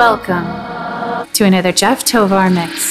Welcome to another Jeff Tovar mix.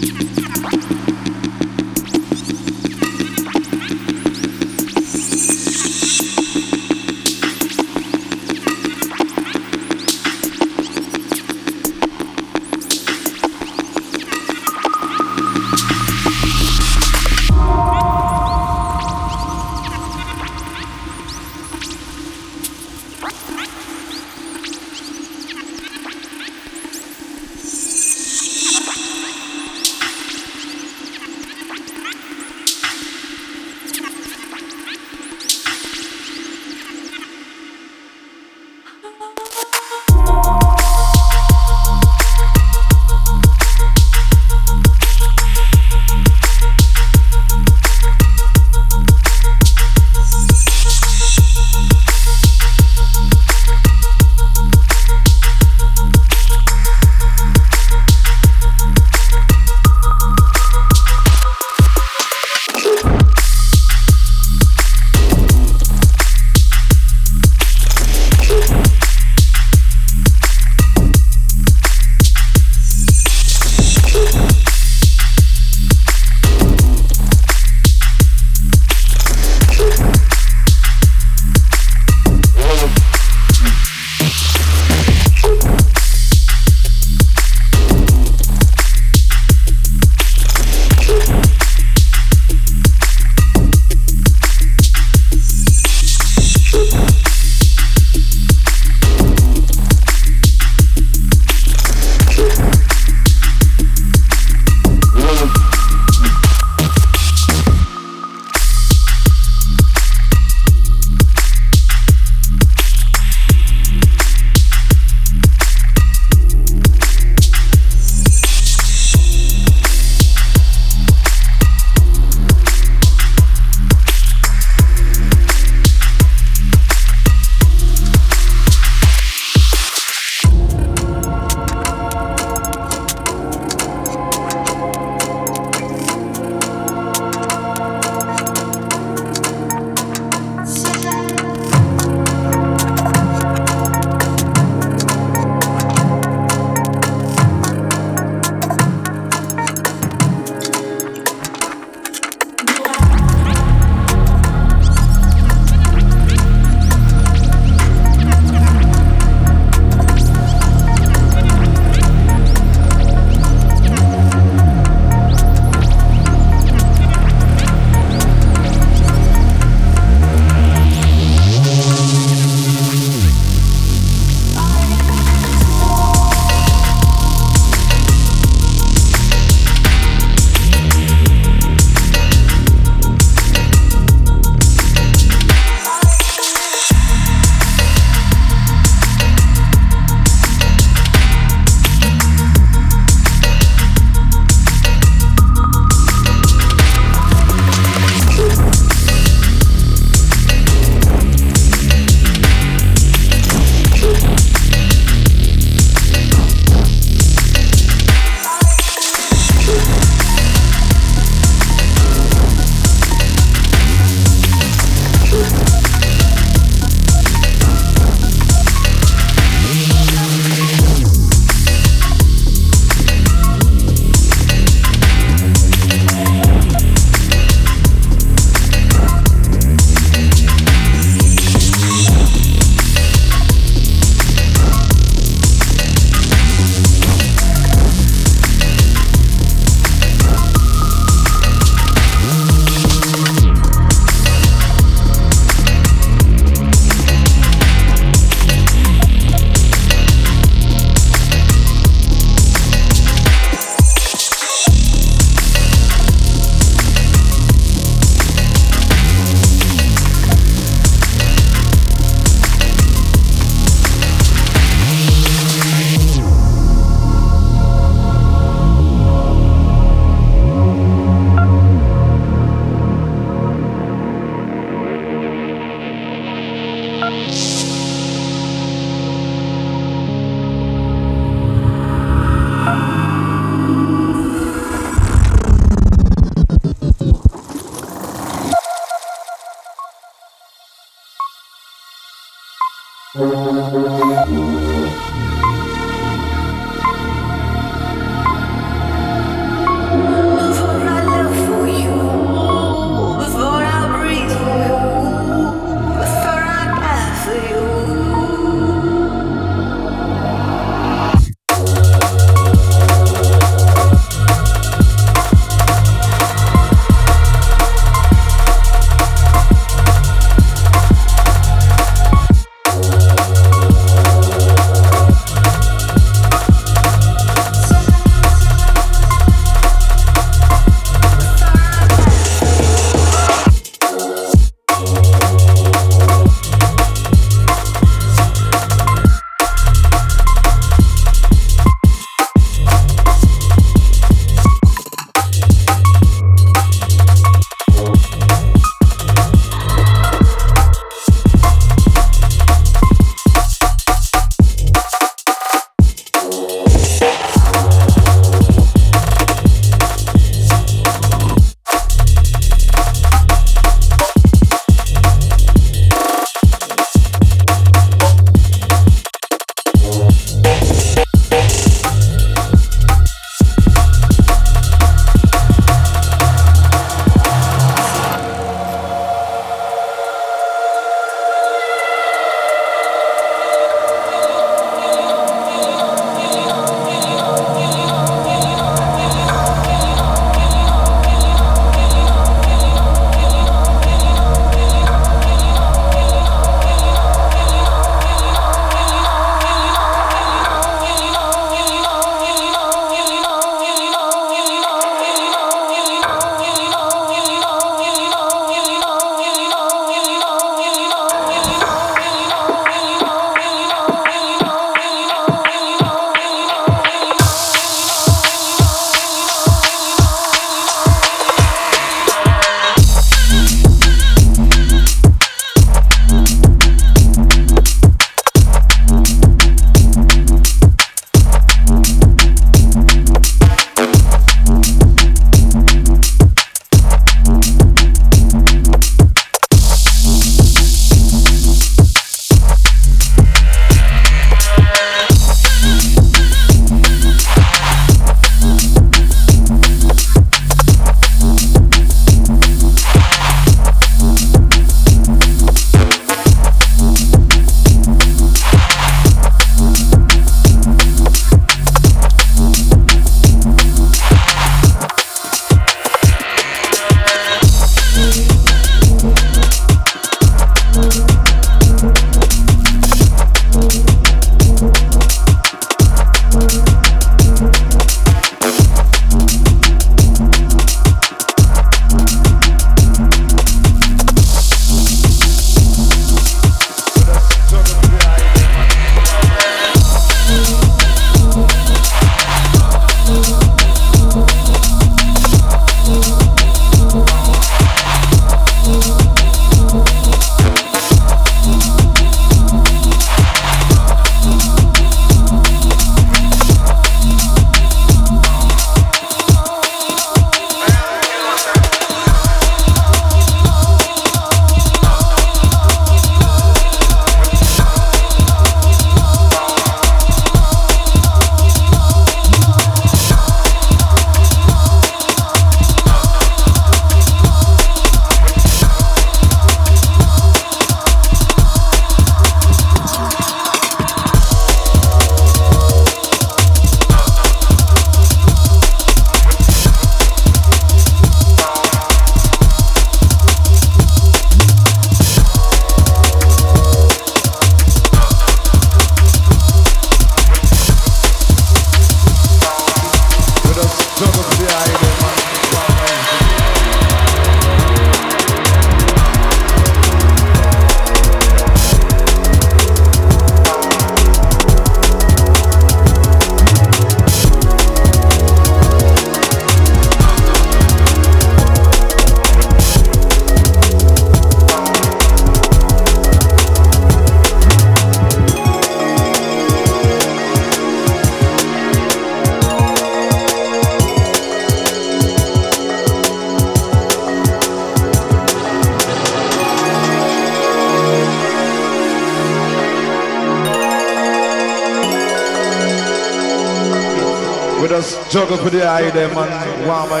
Just juggle for the eye them and warm my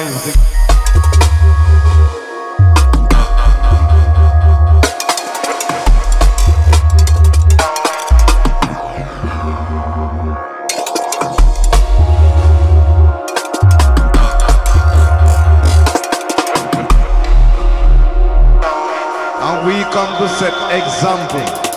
come to set example.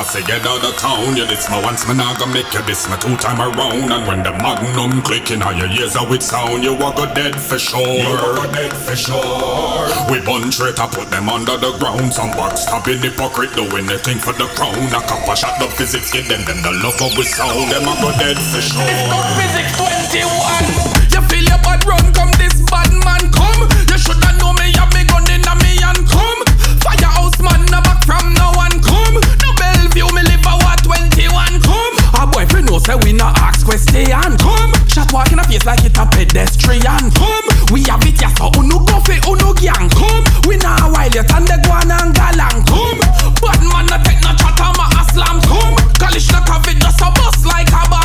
And fussy, get out of town. You this my once, man, I gonna make you this my two time around. And when the magnum clicking on your ears, how it sound, you walk go dead for sure. You walk go dead for sure. We bunch it, I put them under the ground. Some backstabbing hypocrite doing the thing for the crown. A couple shot the Phizix, give them them the love of we sound. Them I go dead for sure. Phizix 21. You feel your bad run, come this say we no ask question come. Shot walk in a face like it a pedestrian come. We have it ya so unu go fi unu gang come. We nah while yet and the guan and galang come. Bad man no take no chat on my aslam come. College no cover just a bust like a bomb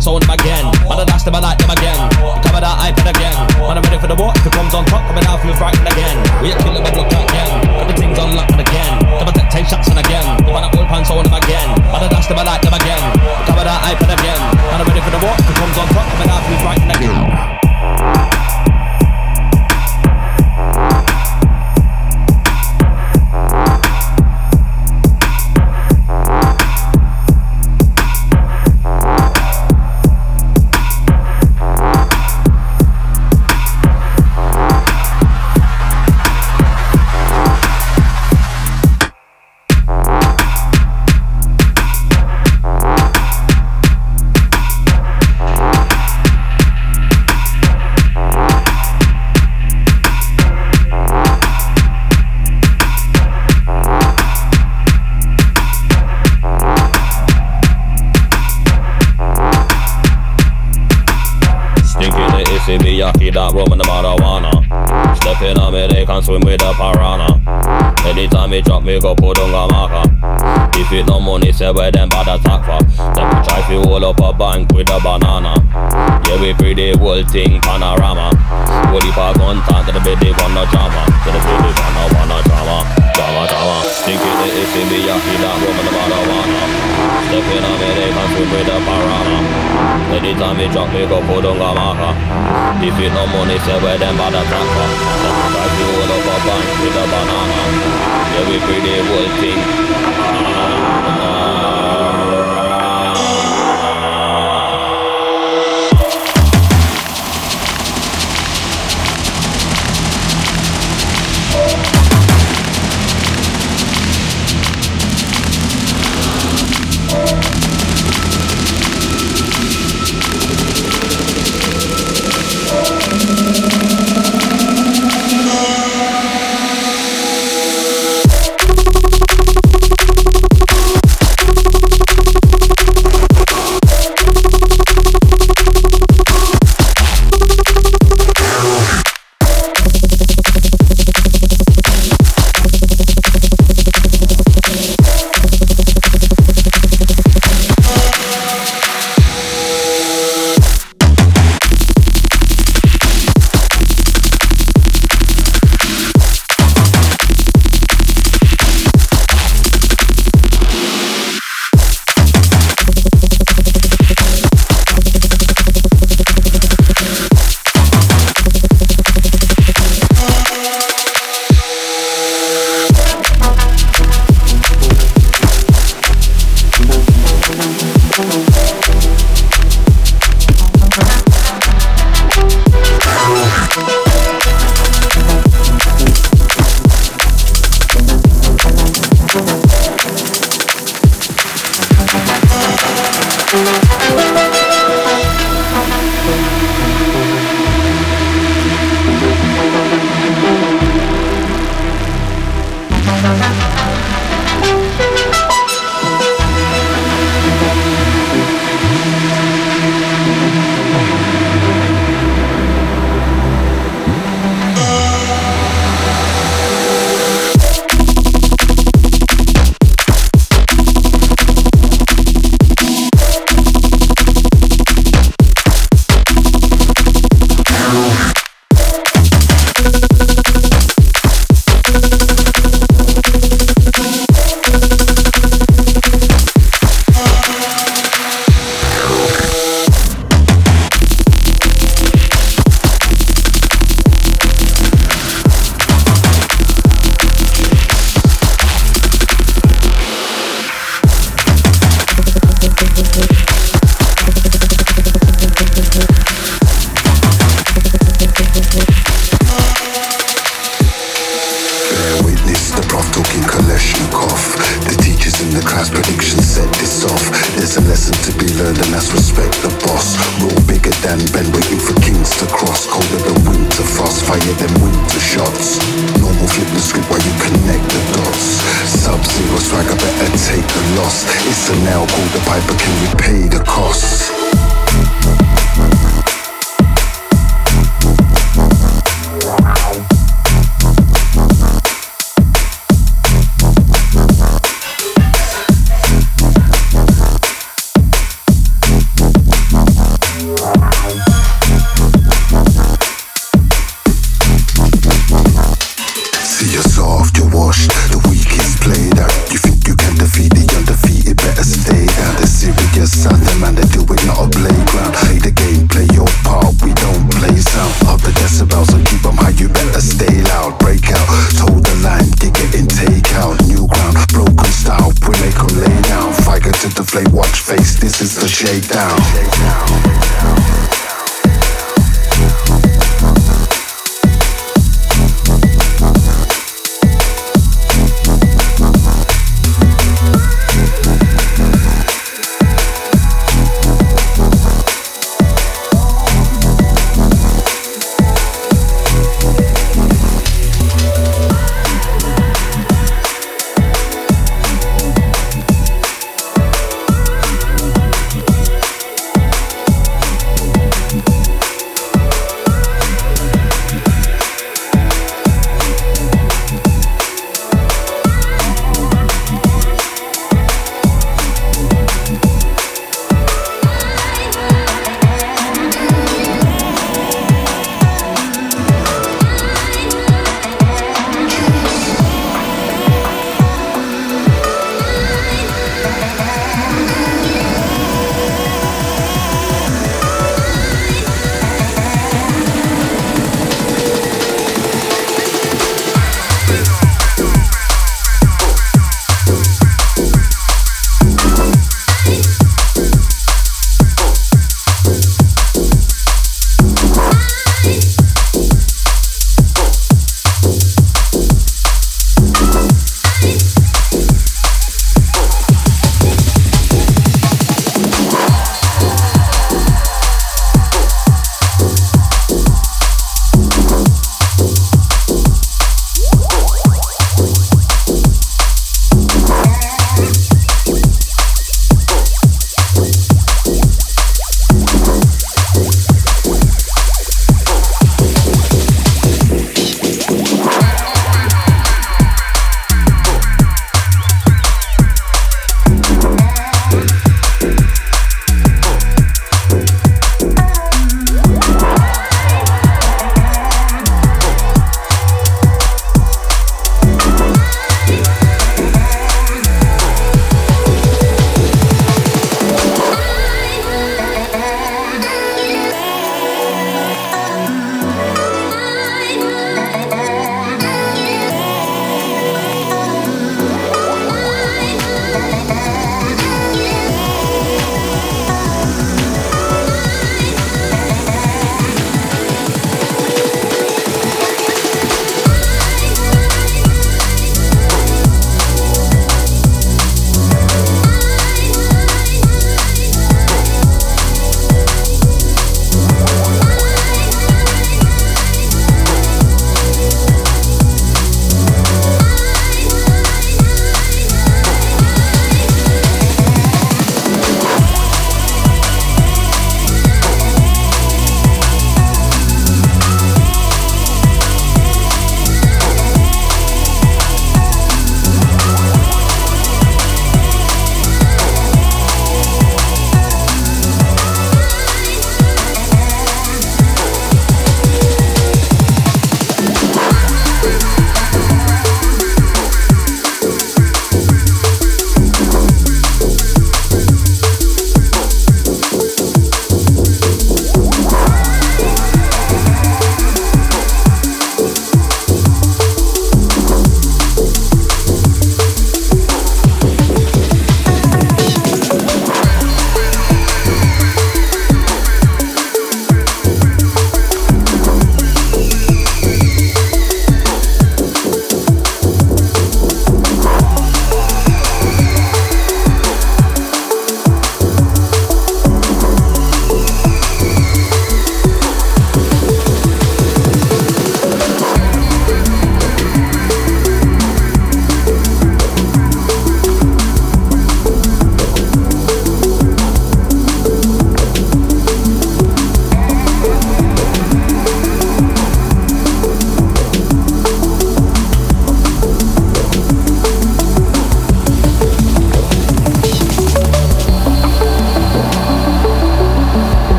sound bag, yeah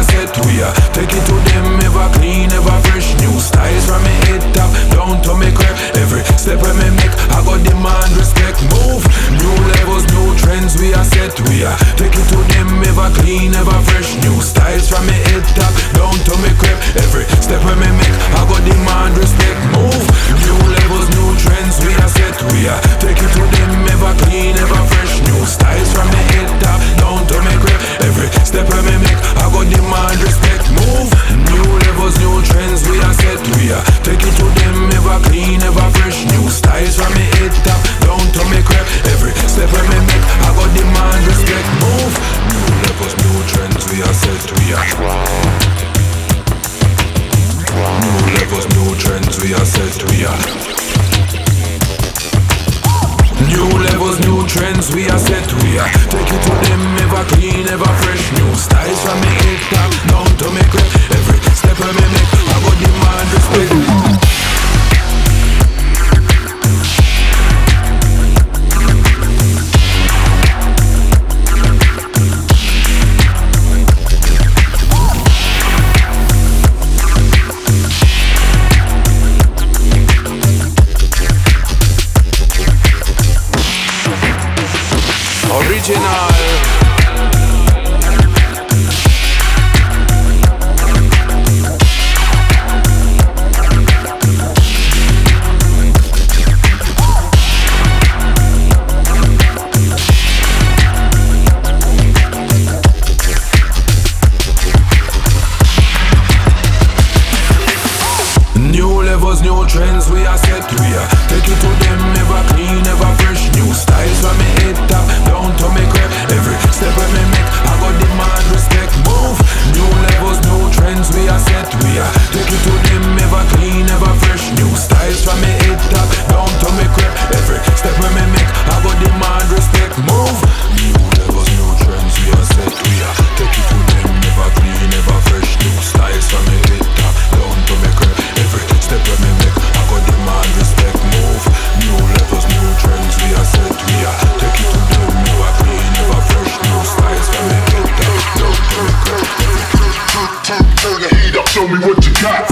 are set, we are. Take it to them, ever clean, ever fresh. New styles from me head top down to me crap Every step I me make, I got demand, respect, move New levels, new trends, we are set, we are. Take it to them, ever clean, ever fresh. New styles from me head top down to me crap Every step I me make, I got demand, respect, move New levels, new trends, we are set, we are Take it to them, ever clean, ever fresh. New styles from me head top down to me crap Every step I me make, I got demand, respect, move New levels, new trends, we are set, we are Take it to them, ever clean, ever fresh. New styles from me head top down to me crap Every step I me make, I got demand, respect, move New levels, new trends, we are set, we are. New levels, new trends, we are set, we are New levels, new trends, we are set, we are Take it to them, ever clean, ever fresh. New styles from me head top down to me crap Every step I make, I got demand, respect levels, trends, we are set, we are Take it to them, ever clean, ever fresh. New styles from me head top, down to me crap. Every step I me make, I got demand, respect, move. New levels, new trends, we are set, we are Take it to them, ever clean, ever fresh. New styles from me head top, down to me crap. Every shot.